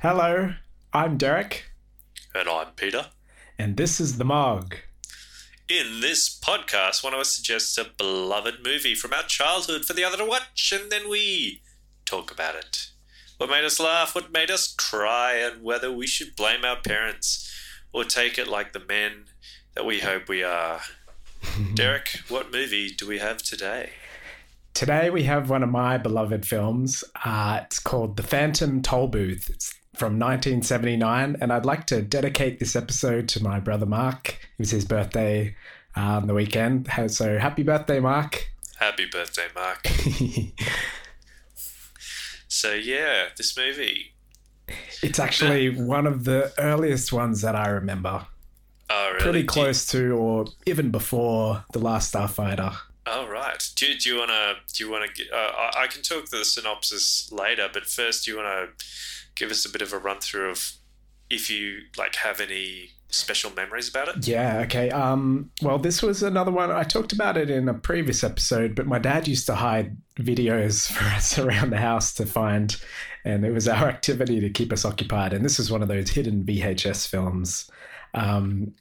Hello, I'm Derek, And I'm Peter. and this is The Mog. In this podcast, one of us suggests a beloved movie from our childhood for the other to watch, and then we talk about it. What made us laugh, what made us cry, and whether we should blame our parents or take it like the men that we hope we are. Derek, what movie do we have today? Today we have one of my beloved films. Uh, it's called The Phantom Tollbooth. It's from 1979, and I'd like to dedicate this episode to my brother Mark. It was his birthday uh, on the weekend. So happy birthday, Mark. Happy birthday, Mark. So, yeah, this movie. it's actually one of the earliest ones that I remember. Oh, really? Pretty close to, or even before The Last Starfighter. Oh right. Do, do you want to? Do you want to? Uh, I, I can talk the synopsis later, but first, do you want to give us a bit of a run through of if you like have any special memories about it? Yeah, okay. Um, well, this was another one. I talked about it in a previous episode, but my dad used to hide videos for us around the house to find, and it was our activity to keep us occupied. And this was one of those hidden VHS films. Um,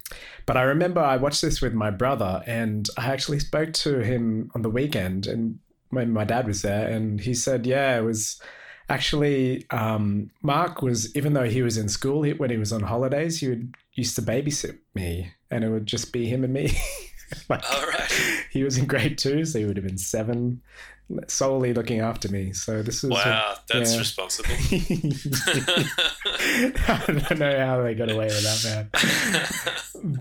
but I remember I watched this with my brother, and I actually spoke to him on the weekend, and when my dad was there, and he said, "Yeah, it was." Actually, um, Mark was, even though he was in school, he, when he was on holidays, he would used to babysit me, and it would just be him and me. like, All right. he was in grade two, so he would have been seven, solely looking after me. So this is. Wow, that's yeah. responsible. I don't know how they got away with that, man.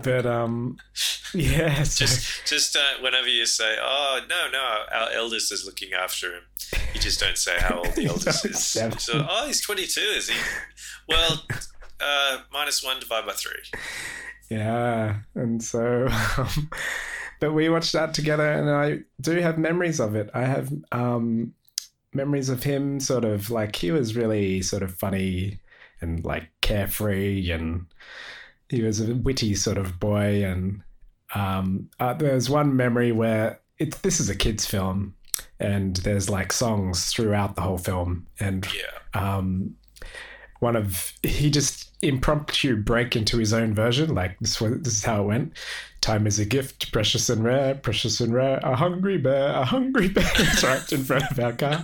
But um, yeah. So, just, just uh, whenever you say, "Oh no, no, our eldest is looking after him," you just don't say how old the eldest is. Seven. So, oh, he's twenty-two, is he? Well, uh, minus one divided by three. Yeah, and so, um, but we watched that together, and I do have memories of it. I have um, memories of him sort of like he was really sort of funny and like carefree, and he was a witty sort of boy. And um, uh, there's one memory where it, this is a kids' film, and there's like songs throughout the whole film, and Yeah. um, one of he just impromptu break into his own version. Like this was this is how it went. Time is a gift, precious and rare, precious and rare. A hungry bear, a hungry bear is right in front of our car.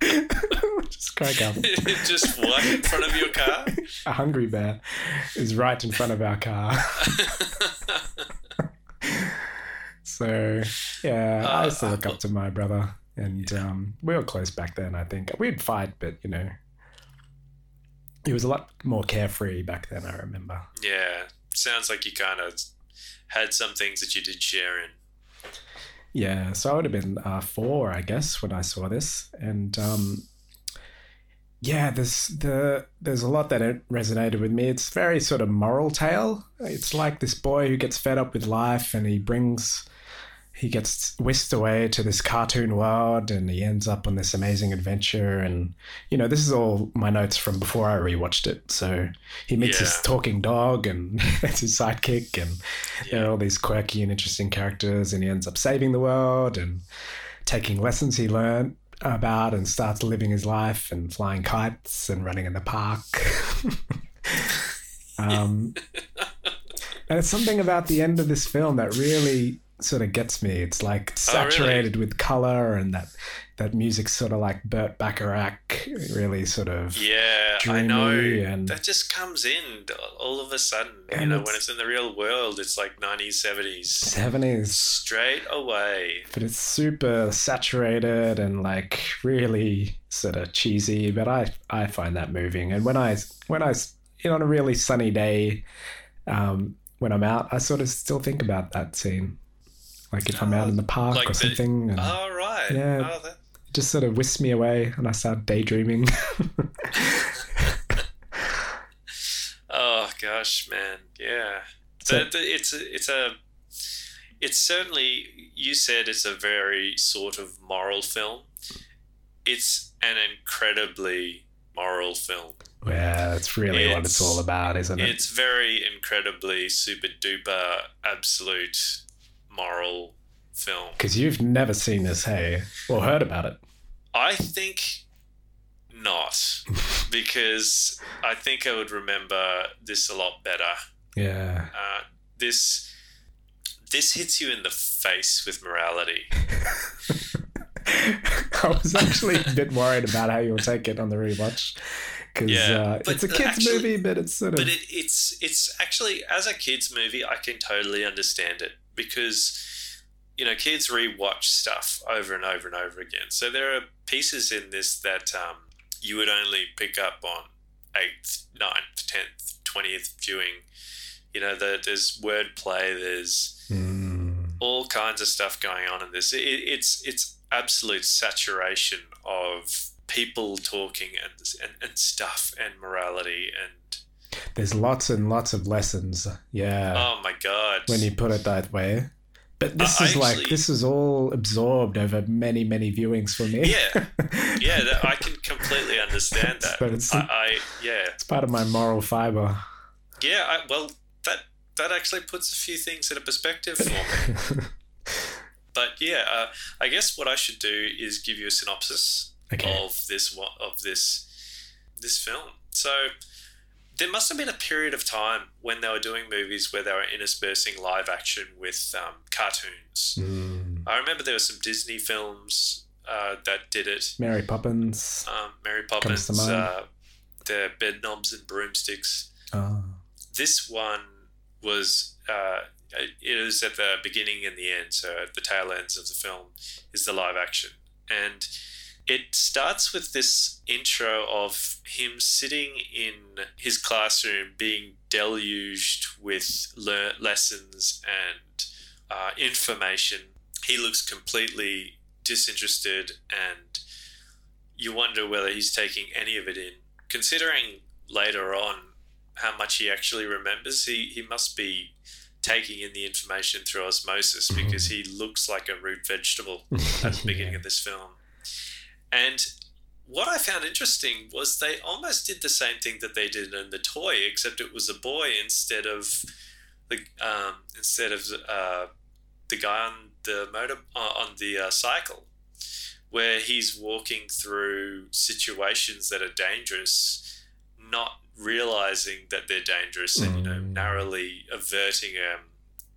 just crack up. just what in front of your car? A hungry bear is right in front of our car. So yeah, I used to look up to my brother, and um, we were close back then. I think we'd fight, but you know, he was a lot more carefree back then. I remember. Yeah, sounds like you kind of had some things that you did share in. Yeah, so I would have been uh, four, I guess, when I saw this, and um, yeah, there's the there's a lot that it resonated with me. It's very sort of moral tale. It's like this boy who gets fed up with life, and he brings he gets whisked away to this cartoon world, and he ends up on this amazing adventure. And you know, this is all my notes from before I rewatched it. So he meets his talking dog, and that's his sidekick, and there are Yeah. all these quirky and interesting characters, and he ends up saving the world and taking lessons he learned about and starts living his life and flying kites and running in the park. um, and it's something about the end of this film that really sort of gets me. It's like Oh, really? saturated with color and that that music's sort of like Burt Bacharach, really sort of Yeah, I know. and That just comes in all of a sudden. you know, it's- when it's in the real world, it's like 90s, 70s. seventies. Straight away. but it's super saturated and like really sort of cheesy but i i find that moving and when i when i you know on a really sunny day um when i'm out i sort of still think about that scene like if i'm out in the park Like or the- something and All right. Yeah. Oh, that, it just sort of whisks me away and i start daydreaming oh gosh, man. Yeah. So- it's it's a it's certainly you said it's a very sort of moral film. It's an incredibly moral film. yeah that's really what it's It's- all about isn't it It's very incredibly super duper absolute moral film. because you've never seen this hey or heard about it I think not because I think I would remember this a lot better. Yeah. Uh, this this hits you in the face with morality. I was actually a bit worried about how you'll take it on the rewatch because Yeah, uh, it's a kids actually- movie, but it's sort of But it, it's it's actually as a kids movie, I can totally understand it because you know kids rewatch stuff over and over and over again. So there are pieces in this that um, you would only pick up on eighth, ninth, tenth, twentieth viewing. You know, the, there's wordplay, there's Mm. all kinds of stuff going on in this. It, it's it's absolute saturation of people talking and, and and stuff and morality and there's lots and lots of lessons. Yeah, oh my god when you put it that way. But this I is like this is all absorbed over many many viewings for me. Yeah. yeah that, I can completely understand that. But it's- I, I yeah it's part of my moral fiber. yeah I, well that that actually puts a few things in a perspective for me. But yeah, uh, I guess what I should do is give you a synopsis okay. of this of this this film. So there must have been a period of time when they were doing movies where they were interspersing live action with um, cartoons. Mm. I remember there were some Disney films uh, that did it. Mary Poppins. Um, Mary Poppins, uh, the Bedknobs and Broomsticks. Oh. This one was uh, it was at the beginning and the end, so at the tail ends of the film is the live action, and it starts with this intro of him sitting in his classroom being deluged with le- lessons and uh, information. He looks completely disinterested, and you wonder whether he's taking any of it in. Considering later on how much he actually remembers, he, he must be taking in the information through osmosis because he looks like a root vegetable at the beginning of this film. And what I found interesting was they almost did the same thing that they did in the toy, except it was a boy instead of the um, instead of uh, the guy on the motor uh, on the uh, cycle, where he's walking through situations that are dangerous, not realizing that they're dangerous, and you know Mm. narrowly averting um,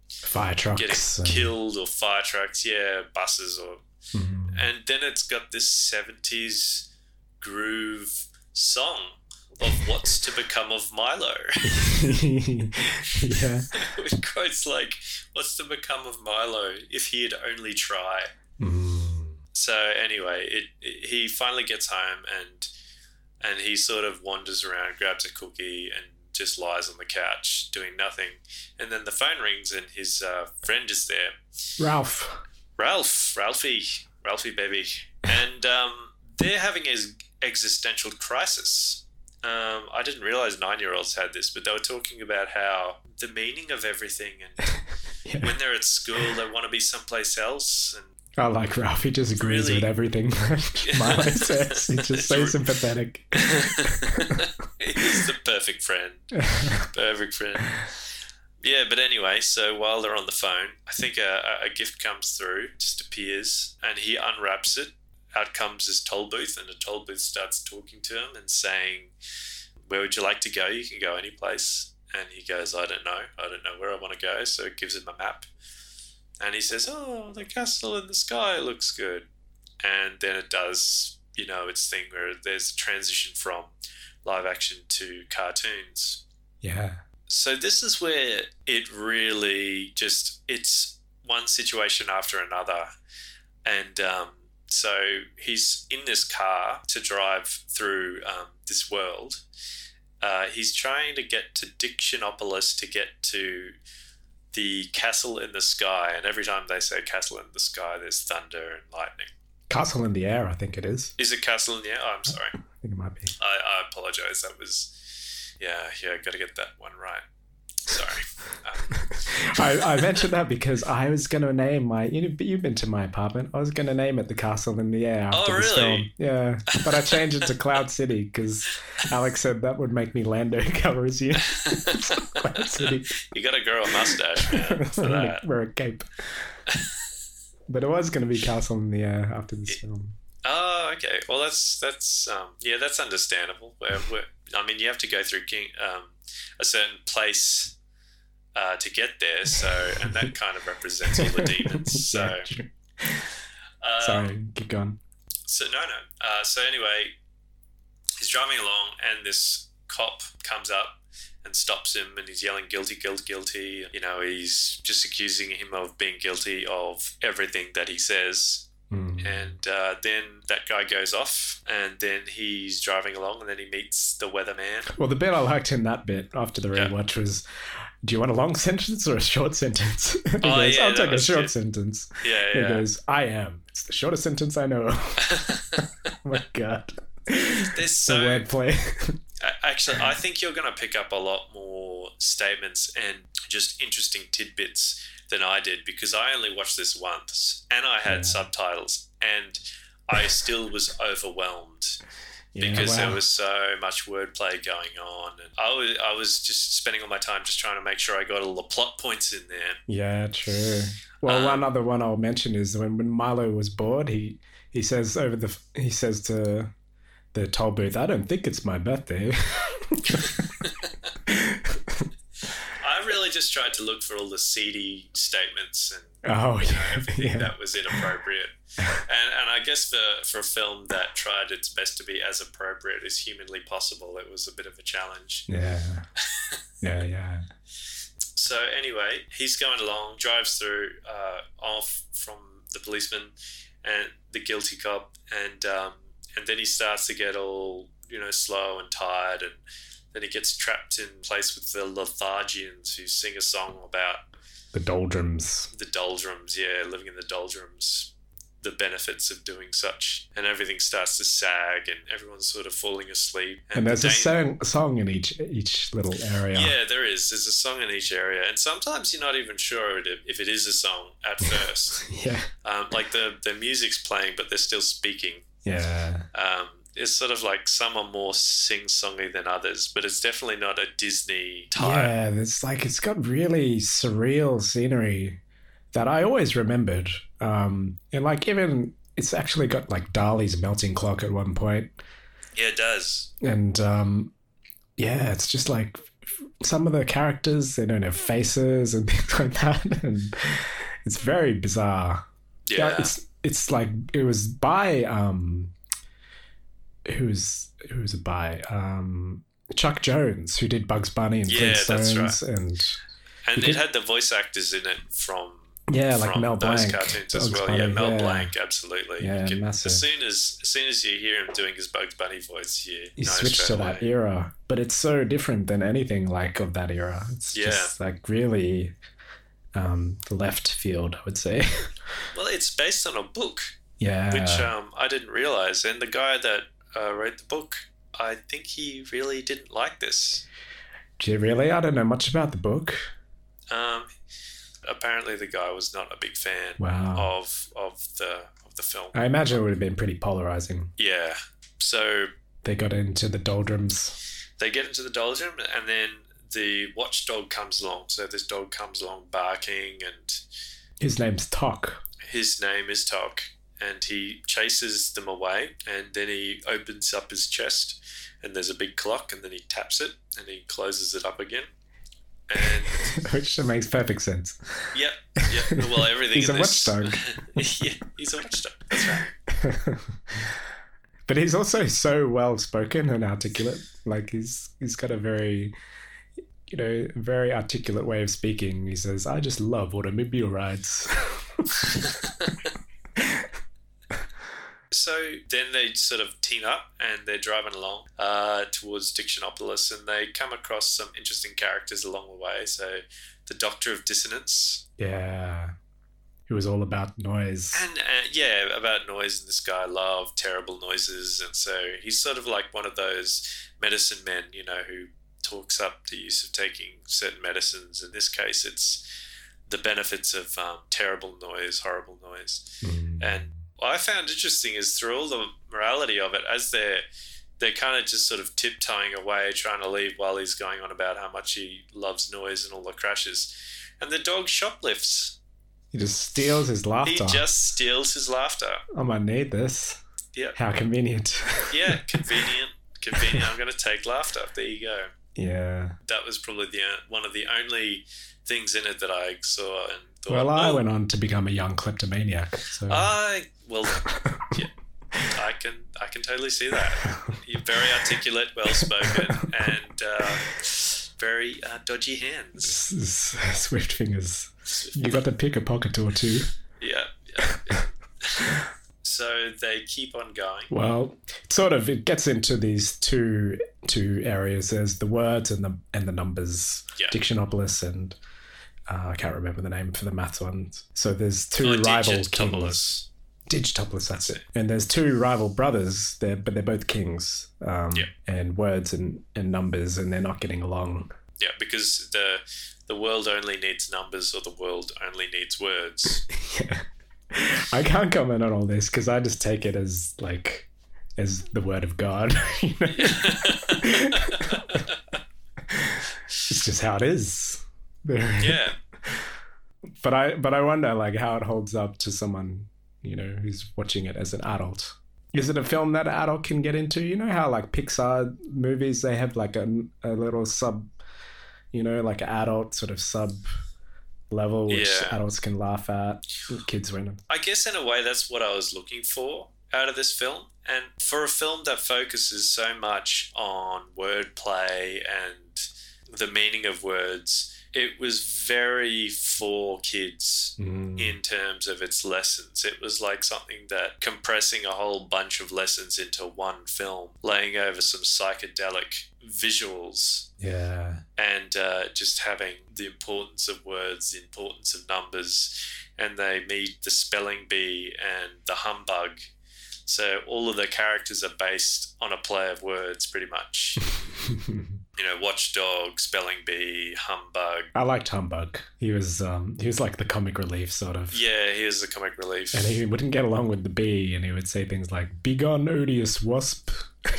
Fire trucks. getting and- killed or fire trucks, yeah, buses or Mm. And then it's got this 70s groove song of what's to become of Milo. yeah. With quotes like, What's to become of Milo if he'd only try? Mm. So anyway, it, it he finally gets home and and he sort of wanders around, grabs a cookie, and just lies on the couch doing nothing. And then the phone rings, and his uh, friend is there, Ralph. Ralph, Ralphie, Ralphie baby, and um, they're having an existential crisis. Um, I didn't realize nine-year-olds had this, but they were talking about how the meaning of everything, and Yeah. when they're at school, they want to be someplace else, and I like Ralph. He just agrees Really- with everything Milo says. He's just so sympathetic. he's the perfect friend. Perfect friend. Yeah, but anyway, so while they're on the phone, I think a, a- gift comes through, just appears, and he unwraps it. Out comes his toll booth, and the toll booth starts talking to him and saying, Where would you like to go? You can go any place. And he goes, I don't know. I don't know where I want to go. So it gives him a map. And he says, Oh, the castle in the sky looks good. And then it does, you know, its thing where there's a transition from live action to cartoons. Yeah. So this is where it really just it's one situation after another, and um, so he's in this car to drive through um, this world. Uh, he's trying to get to Dictionopolis to get to the castle in the sky, and every time they say castle in the sky, there's thunder and lightning. Castle in the Air, I think it is. Is it castle in the air? Oh, I'm sorry. I think it might be. I, I apologize. That was, yeah, yeah, got to get that one right. Sorry. Um, I, I mentioned that because I was going to name my. You, you've been to my apartment. I was going to name it the Castle in the Air after Oh, this really? film. Yeah, but I changed it to Cloud City because Alex said that would make me Lando Calrissian. Cloud City. you got to grow a mustache, man, for that. Wear a cape. But it was going to be Castle in the Air after this film. Oh, okay. Well, that's that's um, yeah, that's understandable. Where, where I mean, you have to go through king, um, a certain place uh, to get there, so and that kind of represents all the demons. So, um, Sorry, keep going. so no, no. Uh, so anyway, he's driving along, and this cop comes up and stops him, and he's yelling "guilty, guilty, guilty." You know, he's just accusing him of being guilty of everything that he says. Mm. And uh, then that guy goes off, and then he's driving along, and then he meets the weatherman. Well, the bit I liked in that bit after the Yeah. rewatch was, "Do you want a long sentence or a short sentence?" he Oh, goes, yeah, "I'll take a short sentence." Yeah, yeah. He goes, "I am. It's the shortest sentence I know." oh my god, There's the so wordplay. A- Actually, I think you're going to pick up a lot more statements and just interesting tidbits than I did because I only watched this once and I had Yeah. subtitles and I still was overwhelmed Yeah, because wow. there was so much wordplay going on. And I was, I was just spending all my time just trying to make sure I got all the plot points in there. Yeah, true. Well, Um, one other one I'll mention is when, when Milo was bored, he he says over the he says to the toll booth, "I don't think it's my birthday." I really just tried to look for all the seedy statements and oh you know, yeah, everything yeah. that was inappropriate. and and I guess for for a film that tried its best to be as appropriate as humanly possible, it was a bit of a challenge. yeah, yeah, yeah. So anyway, he's going along, drives through uh, off from the policeman and the guilty cop, and um, and then he starts to get all you know slow and tired, and then he gets trapped in place with the Lethargians who sing a song about The doldrums. the doldrums, yeah, living in the doldrums, the benefits of doing such, and everything starts to sag, and everyone's sort of falling asleep. And there's the a dan- song, song in each each little area. Yeah, there is. There's a song in each area, and sometimes you're not even sure if it is a song at first. yeah, um, like the the music's playing, but they're still speaking. yeah. Um, it's sort of like some are more sing-songy than others, but it's definitely not a Disney type. Yeah, it's like it's got really surreal scenery that I always remembered. Um, and like even it's actually got like Dali's melting clock at one point, Yeah, it does. and um, yeah, it's just like some of the characters they don't have faces and things like that, and it's very bizarre. Yeah, it's it's like it was by um, who's who's it by um. Chuck Jones, who did Bugs Bunny and Yeah, Flintstones, and and because- it had the voice actors in it from Yeah, like Mel those Blanc. cartoons as Bugs well. yeah, Mel yeah. Blanc, absolutely. Yeah, can- massive. as soon as as soon as you hear him doing his Bugs Bunny voice, you You know switch to that away. era, but it's so different than anything like of that era. It's Yeah. just like really um, left field, I would say. Well, it's based on a book, yeah, which um, I didn't realize, and the guy that uh, wrote the book, I think he really didn't like this. do you really? I don't know much about the book. Um, apparently, the guy was not a big fan Wow, of of the of the film. I imagine it would have been pretty polarizing. Yeah, so They got into the doldrums. they get into the doldrum and then the watchdog comes along so this dog comes along barking and His name's Tock. his name is tock and he chases them away and then he opens up his chest and there's a big clock and then he taps it and he closes it up again and Which makes perfect sense. yep yep well everything He's a this watchdog. yeah he's a watchdog that's right but he's also so well spoken and articulate. Like he's he's got a very you know, very articulate way of speaking. He says, I just love automobile rides. So then they sort of team up and they're driving along uh, towards Dictionopolis and they come across some interesting characters along the way. So the Doctor of Dissonance yeah. It was all about noise. and uh, yeah, about noise. And this guy loved terrible noises. And so he's sort of like one of those medicine men, you know, who talks up the use of taking certain medicines. In this case, it's the benefits of um, terrible noise, horrible noise. Mm. And what I found interesting is through all the morality of it, as they're they're kind of just sort of tiptoeing away, trying to leave while he's going on about how much he loves noise and all the crashes. And the dog shoplifts. he just steals his laughter. He just steals his laughter. I might need this. Yeah. How convenient. Yeah, convenient. convenient. I'm going to take laughter. There you go. yeah. That was probably the uh, one of the only things in it that I saw and thought. Well, I oh, went on to become a young kleptomaniac. So. I well, yeah, I can I can totally see that. You're very articulate, well spoken, and uh, very uh, dodgy hands. Swift fingers. You got to pick a pocket or two. Yeah, yeah. yeah. so they keep on going. Well, sort of it gets into these two two areas. There's the words and the and the numbers. Yeah. Dictionopolis and uh, I can't remember the name for the maths ones. So there's two Oh, rival Digitopolis. kings. Digitopolis, that's it. And there's two rival brothers. They're but they're both kings. Um, Yeah. And words and, and numbers, and they're not getting along. Yeah, because the the world only needs numbers, or the world only needs words. yeah. I can't comment on all this because I just take it as like as the word of God. you know? it's just how it is. Yeah, But I but I wonder like how it holds up to someone, you know, who's watching it as an adult. Is it a film that an adult can get into? You know how like Pixar movies they have like a, a little sub you know, like an adult sort of sub level which Yeah. adults can laugh at. Kids win. I guess in a way that's what I was looking for out of this film. And for a film that focuses so much on wordplay and the meaning of words, it was very for kids Mm. in terms of its lessons. It was like something that compressing a whole bunch of lessons into one film, laying over some psychedelic visuals Yeah. and uh, just having the importance of words, the importance of numbers, and they meet the spelling bee and the humbug. So all of the characters are based on a play of words, pretty much. you know, watchdog, spelling bee, humbug. I liked Humbug. He was um he was like the comic relief sort of. Yeah, he was the comic relief. And he wouldn't get along with the bee and he would say things like Begone odious wasp.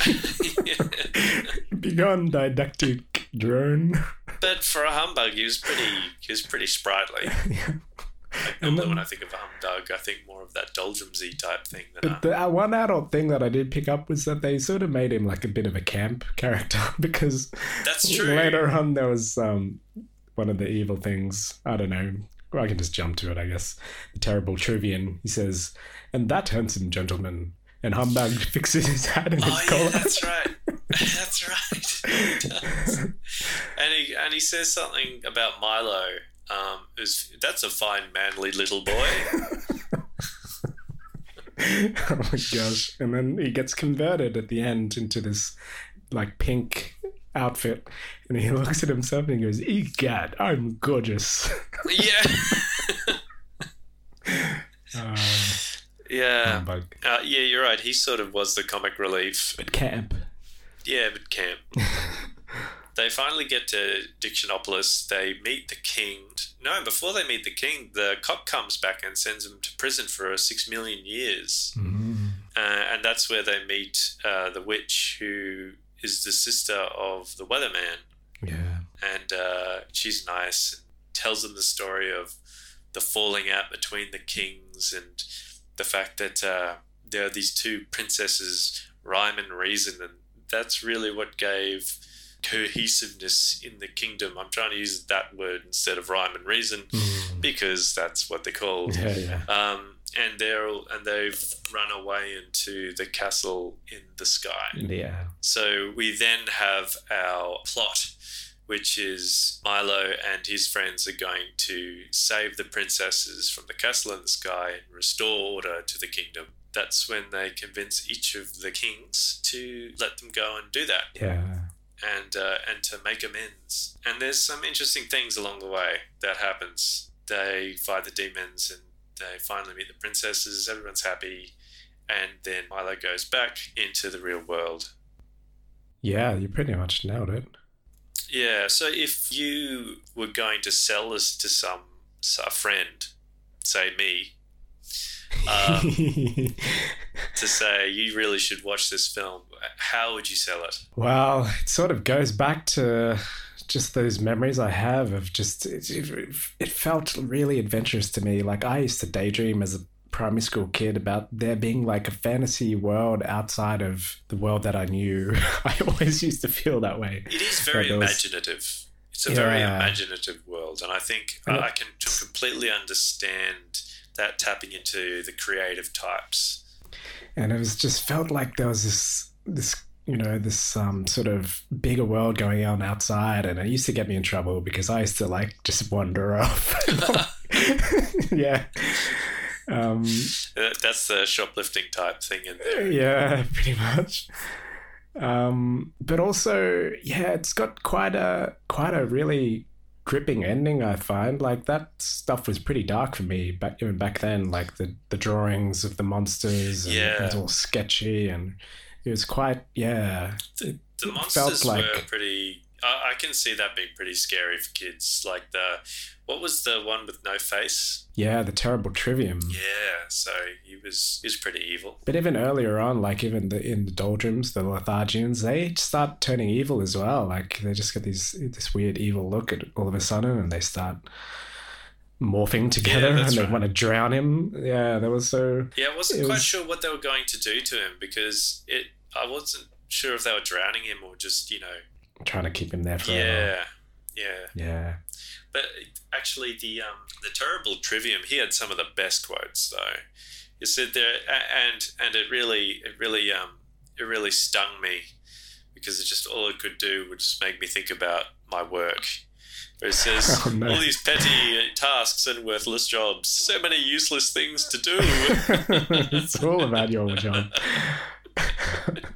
Begone didactic drone. but for a humbug, he was pretty. He was pretty sprightly. yeah. Normally, when I think of a humbug, I think more of that doldrumsy type thing than a, the uh, one adult thing that I did pick up was that they sort of made him like a bit of a camp character because That's true. later on there was um, one of the evil things. I don't know. Well, I can just jump to it, I guess. The terrible Trivium. He says, "And that handsome gentleman." And Humbug fixes his hat and his Oh collar. yeah, that's right. That's right. He does. and he and he says something about Milo. Um, is that's a fine, manly little boy. oh my gosh. And then he gets converted at the end into this like pink outfit. And he looks at himself and he goes, Egad, I'm gorgeous. yeah, Uh, yeah, uh, yeah. You're right. He sort of was the comic relief. But camp. Yeah, but camp. They finally get to Dictionopolis. They meet the king. No, before they meet the king, the cop comes back and sends them to prison for six million years. Mm. Uh, and that's where they meet uh, the witch, who is the sister of the weatherman. Yeah. And uh, she's nice and tells them the story of the falling out between the kings and the fact that uh, there are these two princesses, Rhyme and Reason. And that's really what gave cohesiveness in the kingdom. I'm trying to use that word instead of Rhyme and Reason Mm. because that's what they're called. Yeah, yeah. Um, and they're all, and they've run away into the castle in the sky. Yeah. So we then have our plot, which is Milo and his friends are going to save the princesses from the castle in the sky and restore order to the kingdom. That's when they convince each of the kings to let them go and do that Yeah. And uh, and to make amends. And there's some interesting things along the way that happens. They fight the demons and they finally meet the princesses. Everyone's happy, and then Milo goes back into the real world. Yeah, you pretty much nailed it. Yeah. So if you were going to sell this to some a friend, say me, um, to say you really should watch this film, how would you sell it? Well, it sort of goes back to just those memories I have of just it, it, felt really adventurous to me. Like I used to daydream as a primary school kid about there being like a fantasy world outside of the world that I knew. I always used to feel that way. It is very was- imaginative. It's a very imaginative world, and I think And I I can completely understand that tapping into the creative types. and it was just felt like there was this this you know this um, sort of bigger world going on outside and it used to get me in trouble because i used to like just wander off yeah um, Uh, That's the shoplifting type thing in there. yeah pretty much um, but also yeah it's got quite a quite a really gripping ending i find like that stuff was pretty dark for me back even back then like the the drawings of the monsters and Yeah. it was all sketchy and it was quite yeah The it monsters were like pretty. I, I can see that being pretty scary for kids. Like the, what was the one with no face? yeah the terrible trivium Yeah, so he was he was pretty evil. but even earlier on like even the in the doldrums the lethargians they start turning evil as well like they just get these this weird evil look at all of a sudden and they start morphing together and they right. want to drown him yeah that was so Yeah, I wasn't quite was- sure what they were going to do to him because it. I wasn't sure if they were drowning him or just you know. Trying to keep him there forever Yeah, yeah. yeah But actually, the um, the terrible trivium. He had some of the best quotes though. He said there, and and it really, it really, um, it really stung me because it just all it could do would just make me think about my work. Where it says Oh, no. all these petty tasks and worthless jobs, so many useless things to do. it's all about your job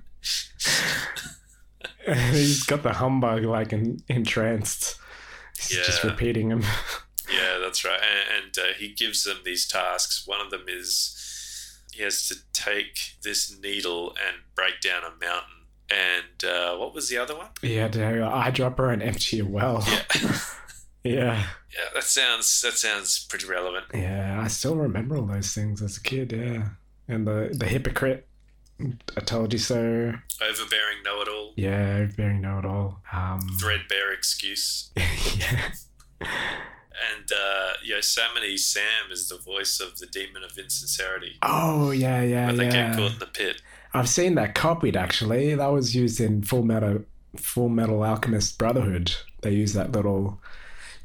he's got the humbug like en- entranced he's just repeating him Yeah, that's right. And, and uh, he gives them these tasks. One of them is he has to take this needle and break down a mountain. And uh, what was the other one? He had to have an eyedropper and empty a well. Yeah, Yeah. yeah. That sounds that sounds pretty relevant. Yeah. I still remember all those things as a kid. Yeah. And the, the hypocrite. I told you so. Overbearing know-it-all, Yeah. overbearing know it all. Um, threadbare excuse, yeah. and uh, Yosemite Sam is the voice of the demon of insincerity. Oh, yeah, yeah, When they get caught in the pit. I've seen that copied actually. That was used in Full Metal Full Metal Alchemist Brotherhood. They use that little,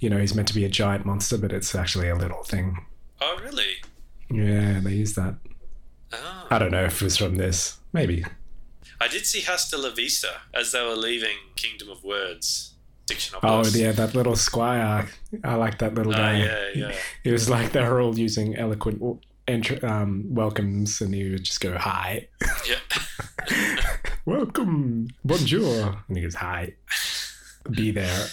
you know, he's meant to be a giant monster, but it's actually a little thing. Oh, really? Yeah, they use that. Oh. I don't know if it was from this. Maybe. I did see Hasta La Vista as they were leaving Kingdom of Words. Oh yeah, that little squire. I like that little Oh, guy. yeah, yeah. It was like they were all using eloquent entr- um, welcomes, and he would just go hi, Yeah. welcome, bonjour, and he goes hi, be there,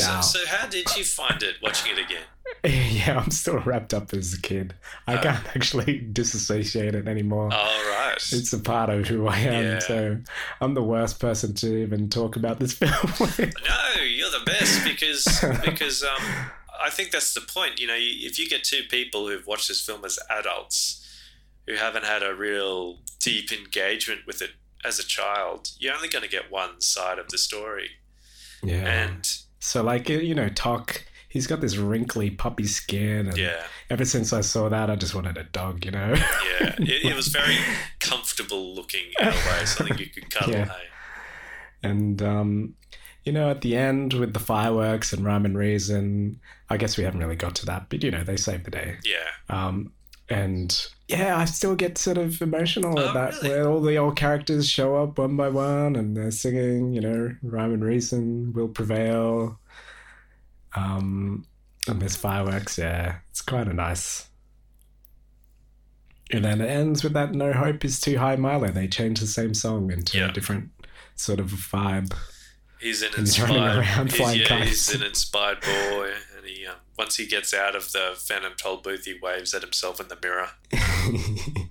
ciao. so how did you find it watching it again? yeah, I'm still wrapped up as a kid. I Uh. can't actually disassociate it anymore. All right. It's a part of who I am, Yeah. so I'm the worst person to even talk about this film. with. No, you're the best because because um, I think that's the point. You know, if you get two people who've watched this film as adults who haven't had a real deep engagement with it as a child, you're only going to get one side of the story. yeah. And So, like, you know, Tock, he's got this wrinkly puppy skin. And yeah, ever since I saw that, I just wanted a dog, you know? yeah, it, it was very comfortable looking in a way, something you could cuddle. Yeah. Hey? and, um, you know, at the end with the fireworks and rhyme and reason, I guess we haven't really got to that, but, you know, they saved the day. Yeah, Um, and yeah, I still get sort of emotional Oh, at that, really? where all the old characters show up one by one and they're singing, you know, rhyme and reason will prevail. Um, and there's fireworks, yeah, it's kind of nice. And then it ends with that "No Hope Is Too High" Milo. They change the same song into Yeah. a different sort of vibe. he's an And he's running around he's, flying yeah, he's an inspired boy, and he um, once he gets out of the Phantom Tollbooth, he waves at himself in the mirror.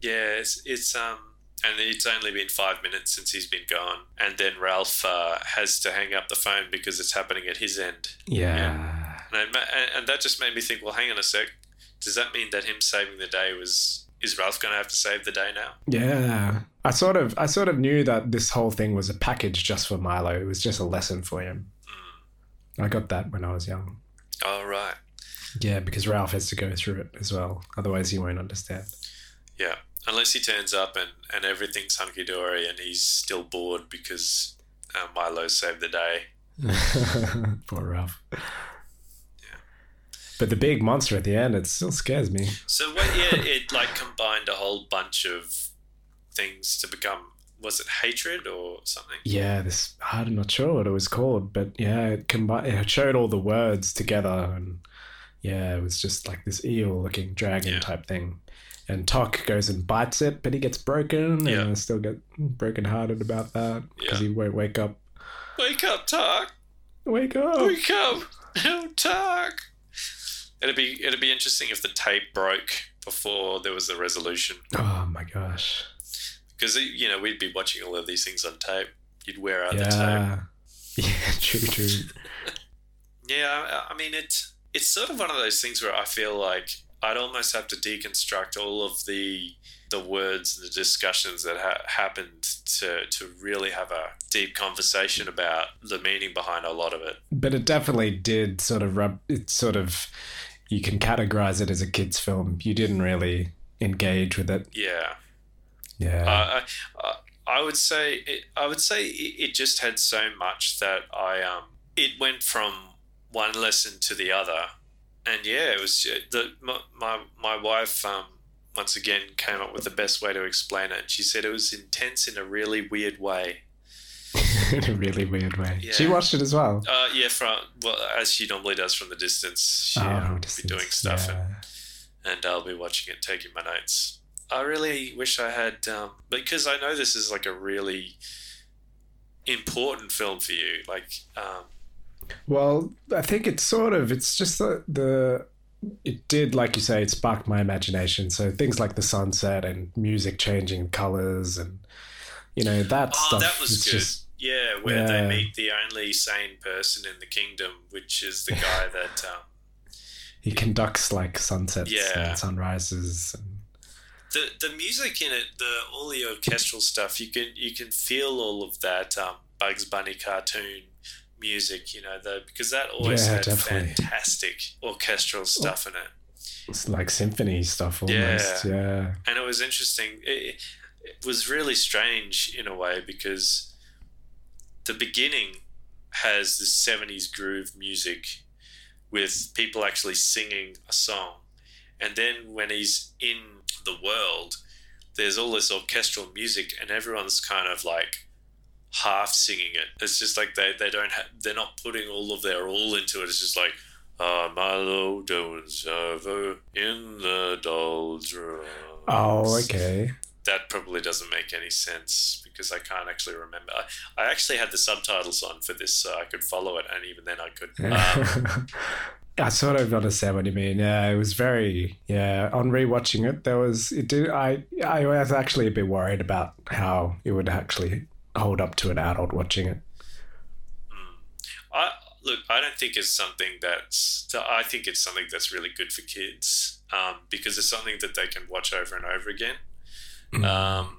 Yeah, it's, it's um, and it's only been five minutes since he's been gone, and then Ralph uh, has to hang up the phone because it's happening at his end, yeah. and, it ma- and and that just made me think. Well, hang on a sec. Does that mean that him saving the day was is Ralph going to have to save the day now? Yeah. I sort of I sort of knew that this whole thing was a package just for Milo. It was just a lesson for him. I got that when I was young. All right. Yeah, because Ralph has to go through it as well. Otherwise, he won't understand. Yeah, unless he turns up and, and everything's hunky dory and he's still bored because uh, Milo saved the day. Poor Ralph. Yeah. But the big monster at the end, it still scares me. So what? Yeah, it like combined a whole bunch of things to become. Was it hatred or something? Yeah, this I'm not sure what it was called, but yeah, it combined. It showed all the words together, and yeah, it was just like this eel-looking dragon Yeah. type thing. And Tock goes and bites it, but he gets broken, Yeah. and I still get broken-hearted about that because Yeah. he won't wake up. Wake up, Tark! Wake up! Wake up, Tark! It'd be it'd be interesting if the tape broke before there was a resolution, Oh my gosh! Because you know we'd be watching all of these things on tape. You'd wear out the tape. Yeah, yeah, true, true. Yeah, I, I mean it. It's sort of one of those things where I feel like I'd almost have to deconstruct all of the the words and the discussions that ha- happened to to really have a deep conversation about the meaning behind a lot of it. But it definitely did sort of rub. It sort of you can categorize it as a kids' film. You didn't really engage with it. Yeah, Yeah. uh, I, I I would say it, I would say it, it just had so much that I um it went from one lesson to the other, and yeah, it was the my my, my wife um once again came up with the best way to explain it. She said it was intense in a really weird way. in a really weird way. She watched it as well. Uh, yeah, from well as she normally does from the distance. She Oh, um, be doing stuff and and I'll be watching it, taking my notes. I really wish I had, um, because I know this is like a really important film for you. Like, um, Well, I think it's sort of. It's just the the. It did, like you say, it sparked my imagination. So things like the sunset and music changing colors and you know that oh, stuff. that was good. Just, yeah, where they meet the only sane person in the kingdom, which is the guy that. Um, he conducts like sunsets Yeah. and sunrises. And, the the music in it, the all the orchestral stuff, you can you can feel all of that um, Bugs Bunny cartoon music, you know, the, because that always Yeah, had definitely. fantastic orchestral stuff in it. it's like symphony stuff almost. Yeah. and it was interesting. It, it was really strange in a way because the beginning has this 70s groove music with people actually singing a song. And then when he's in the world, there's all this orchestral music, and everyone's kind of like half singing it. It's just like they, they don't have, they're not putting all of their all into it. It's just like, Ah, Milo doing server in the doldrums. Oh, okay. That probably doesn't make any sense because I can't actually remember. I, I actually had the subtitles on for this so I could follow it, and even then I could. Um, I sort of understand what you mean. Yeah, it was very yeah. On rewatching it, there was it did. I I was actually a bit worried about how it would actually hold up to an adult watching it. I look. I don't think it's something that's. I think it's something that's really good for kids um, because it's something that they can watch over and over again. Um,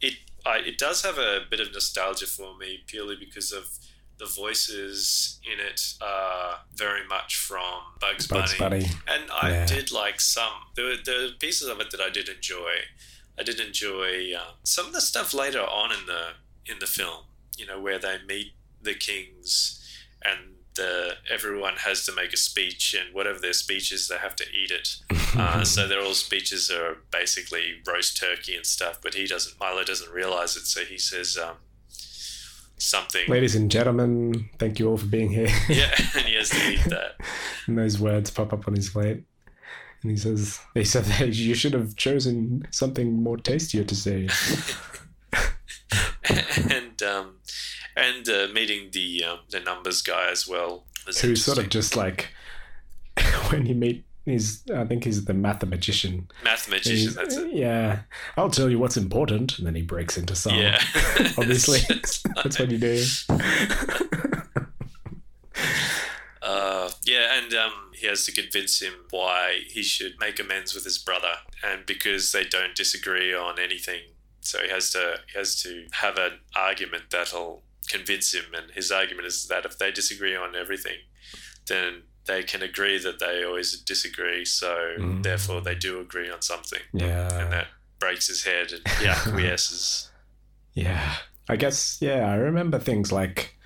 it I, it does have a bit of nostalgia for me purely because of the voices in it are very much from Bugs, Bugs Bunny. Bunny. And I Yeah. did like some. There were, there were pieces of it that I did enjoy. I did enjoy um, some of the stuff later on in the in the film. You know, where they meet the kings and the, everyone has to make a speech, and whatever their speech is, they have to eat it. Uh, so their all speeches are basically roast turkey and stuff. But he doesn't. Milo doesn't realize it, so he says um, something. Ladies and gentlemen, thank you all for being here. Yeah, and he has to eat that. and those words pop up on his plate. And he says, "They said that you should have chosen something more tastier to say." and um, and uh, meeting the um, the numbers guy as well. Who's sort of just like when you meet. He's, I think he's the mathematician. mathematician. That's it. Yeah, I'll tell you what's important, and then he breaks into song. Yeah, obviously, that's what you do. Uh, yeah, and um, he has to convince him why he should make amends with his brother, and because they don't disagree on anything, so he has to he has to have an argument that'll convince him. And his argument is that if they disagree on everything, then they can agree that they always disagree. So Mm. therefore, they do agree on something, Yeah. and that breaks his head and he acquiesces. Yeah. I guess yeah, I remember things like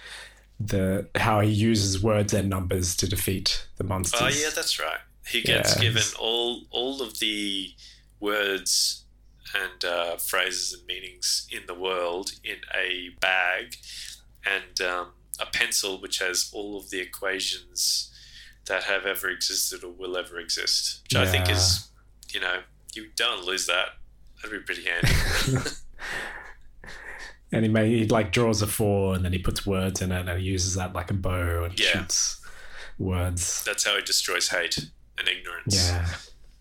the how he uses words and numbers to defeat the monsters. Oh yeah, that's right. He gets Yeah, given all all of the words and uh, phrases and meanings in the world in a bag, and um, a pencil which has all of the equations that have ever existed or will ever exist. Which I think is, you know, you don't lose that. That'd be pretty handy. and he may he like draws a four and then he puts words in it and he uses that like a bow and Yeah. shoots words. That's how he destroys hate and ignorance. Yeah.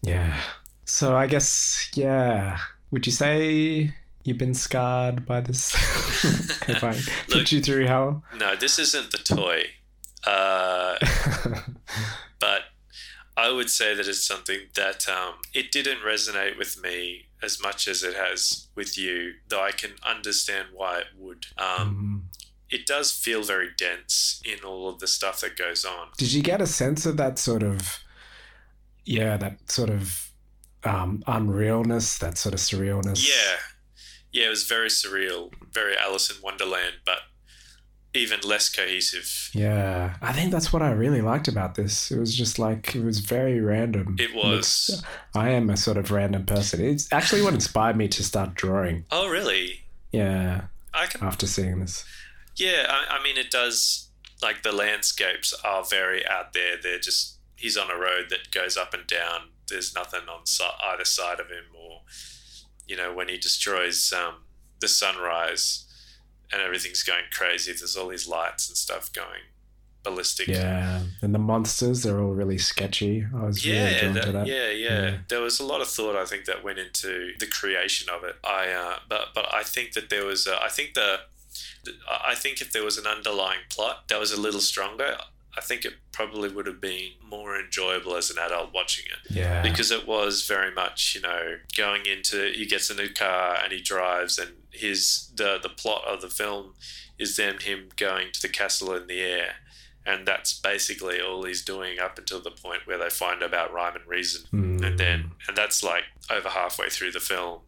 Yeah. So I guess yeah. Would you say you've been scarred by this? if I put Look- you through hell? No, this isn't the toy. Uh, but I would say that it's something that um, it didn't resonate with me as much as it has with you, though I can understand why it would. Um, Mm. it does feel very dense in all of the stuff that goes on. Did you get a sense of that sort of, yeah, that sort of um, unrealness, that sort of surrealness? Yeah, yeah, it was very surreal, very Alice in Wonderland, but even less cohesive. Yeah, I think that's what I really liked about this. It was just like it was very random. It was. I am a sort of random person. It's actually what inspired me to start drawing. Oh, really? Yeah, I can after seeing this. Yeah, I, I mean, it does. Like the landscapes are very out there. They're just he's on a road that goes up and down. There's nothing on either side of him, or you know, when he destroys um, the sunrise and everything's going crazy. There's all these lights and stuff going ballistic. Yeah, and the monsters they're all really sketchy. I was really Yeah, drawn that- to that. yeah, yeah, Yeah. There was a lot of thought I think that went into the creation of it. I, uh, but but I think that there was, uh, I think the, I think if there was an underlying plot that was a little stronger, I think it probably would have been more enjoyable as an adult watching it. Yeah, because it was very much you know going into he gets a new car and he drives and his the the plot of the film is then him going to the castle in the air. And that's basically all he's doing up until the point where they find about rhyme and reason. Mm, and then and that's like over halfway through the film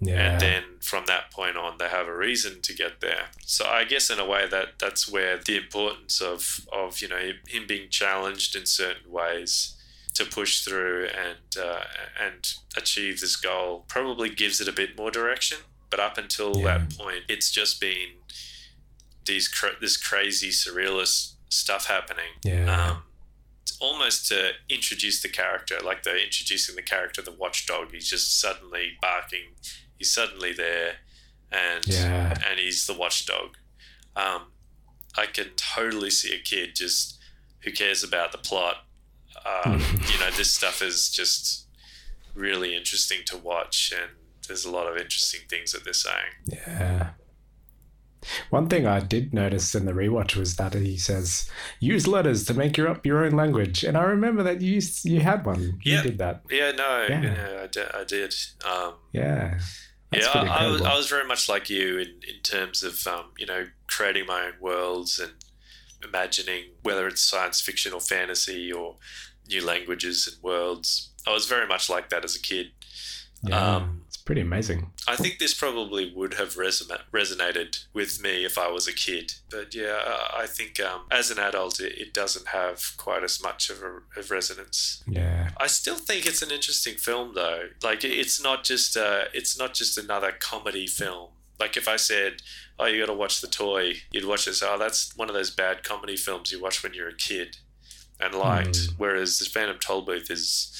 yeah, and then from that point on they have a reason to get there. So i guess in a way that that's where the importance of of you know him being challenged in certain ways to push through and uh, and achieve this goal probably gives it a bit more direction. But up until Yeah. that point it's just been these cra- this crazy surrealist stuff happening. Yeah, um, it's almost to introduce the character, like they're introducing the character, the watchdog. He's just suddenly barking. He's suddenly there, and yeah, and he's the watchdog. Um, I can totally see a kid just who cares about the plot. Um, you know, this stuff is just really interesting to watch, and there's a lot of interesting things that they're saying. yeah. One thing I did notice in the rewatch was that he says, "Use letters to make your up your own language," and I remember that you used- you had one. You Yeah. did that. Yeah, no, Yeah. yeah, I, did, I did. Um, Yeah. That's yeah, I, I, was. I was very much like you in, in terms of um, you know creating my own worlds and imagining whether it's science fiction or fantasy or new languages and worlds. I was very much like that as a kid. Yeah, Um, pretty amazing. I think this probably would have reson- resonated with me if I was a kid. But yeah, I- think um, as an adult, it, it doesn't have quite as much of a of resonance. Yeah, I still think it's an interesting film, though. Like, it's not just uh, it's not just another comedy film. Like, if I said, "Oh, you got to watch The Toy," you'd watch this. Oh, that's one of those bad comedy films you watch when you're a kid and liked. Hmm. Whereas The Phantom Tollbooth is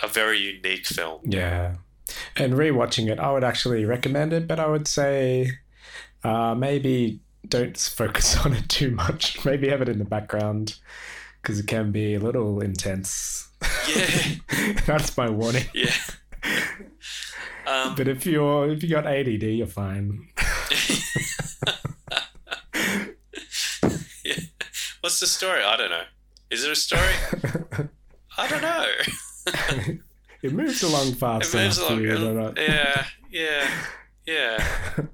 a very unique film. yeah. And rewatching it, I would actually recommend it, but I would say uh, maybe don't focus on it too much. Maybe have it in the background because it can be a little intense. Yeah. That's my warning. Yeah. Um, But if you're if you got ADD, you're fine. yeah. What's the story? I don't know. Is there a story? I don't know. It moves along fast It moves along. you. Uh, yeah, yeah, yeah.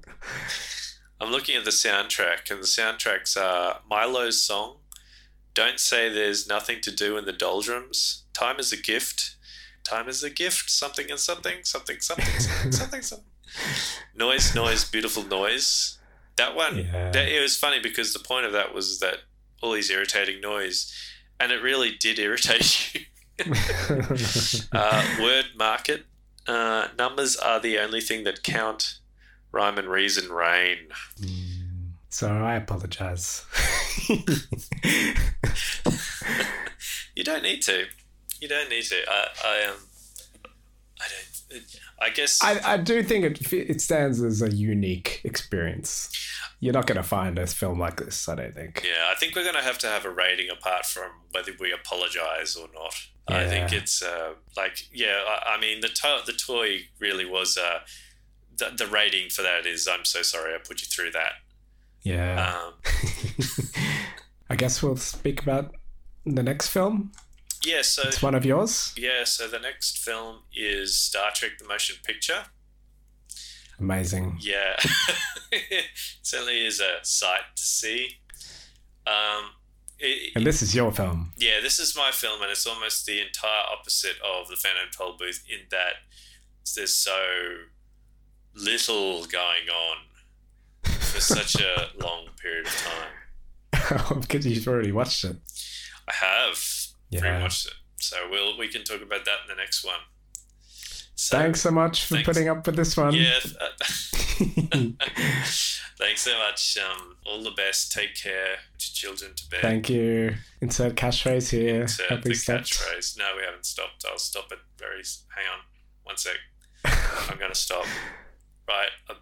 I'm looking at the soundtrack, and the soundtrack's are Milo's song Don't say there's nothing to do in the doldrums. Time is a gift. Time is a gift. Something and something, something, something, something, something, something. Noise, noise, beautiful noise. That one, Yeah. that, it was funny because the point of that was that all these irritating noise, and it really did irritate you. Uh, word market. Uh, numbers are the only thing that count. Rhyme and reason reign. so I apologize. You don't need to. You don't need to. I, I um, I don't. I guess. I, I do think it it stands as a unique experience. You're not going to find a film like this, I don't think. yeah, I think we're going to have to have a rating apart from whether we apologize or not. I think it's uh, like yeah. I, I mean the to- the toy really was. Uh, the, the rating for that is I'm so sorry I put you through that. Yeah. Um, I guess we'll speak about the next film. yeah. So It's one of yours. yeah. So the next film is Star Trek: The Motion Picture. Amazing. Yeah, it certainly is a sight to see. Um, it, And this is your film. yeah, this is my film, and it's almost the entire opposite of the Phantom Tollbooth in that there's so little going on for such a long period of time. because you've already watched it. I have Yeah. pretty much it, so we'll we can talk about that in the next one. So, Thanks so much for thanks. putting up with this one. Yeah. uh, thanks so much. Um, all the best. Take care. Put your children to bed. Thank you. Insert catchphrase here. Insert we the stopped? catchphrase. No, we haven't stopped. I'll stop it very. Hang on, one sec. I'm going to stop right about.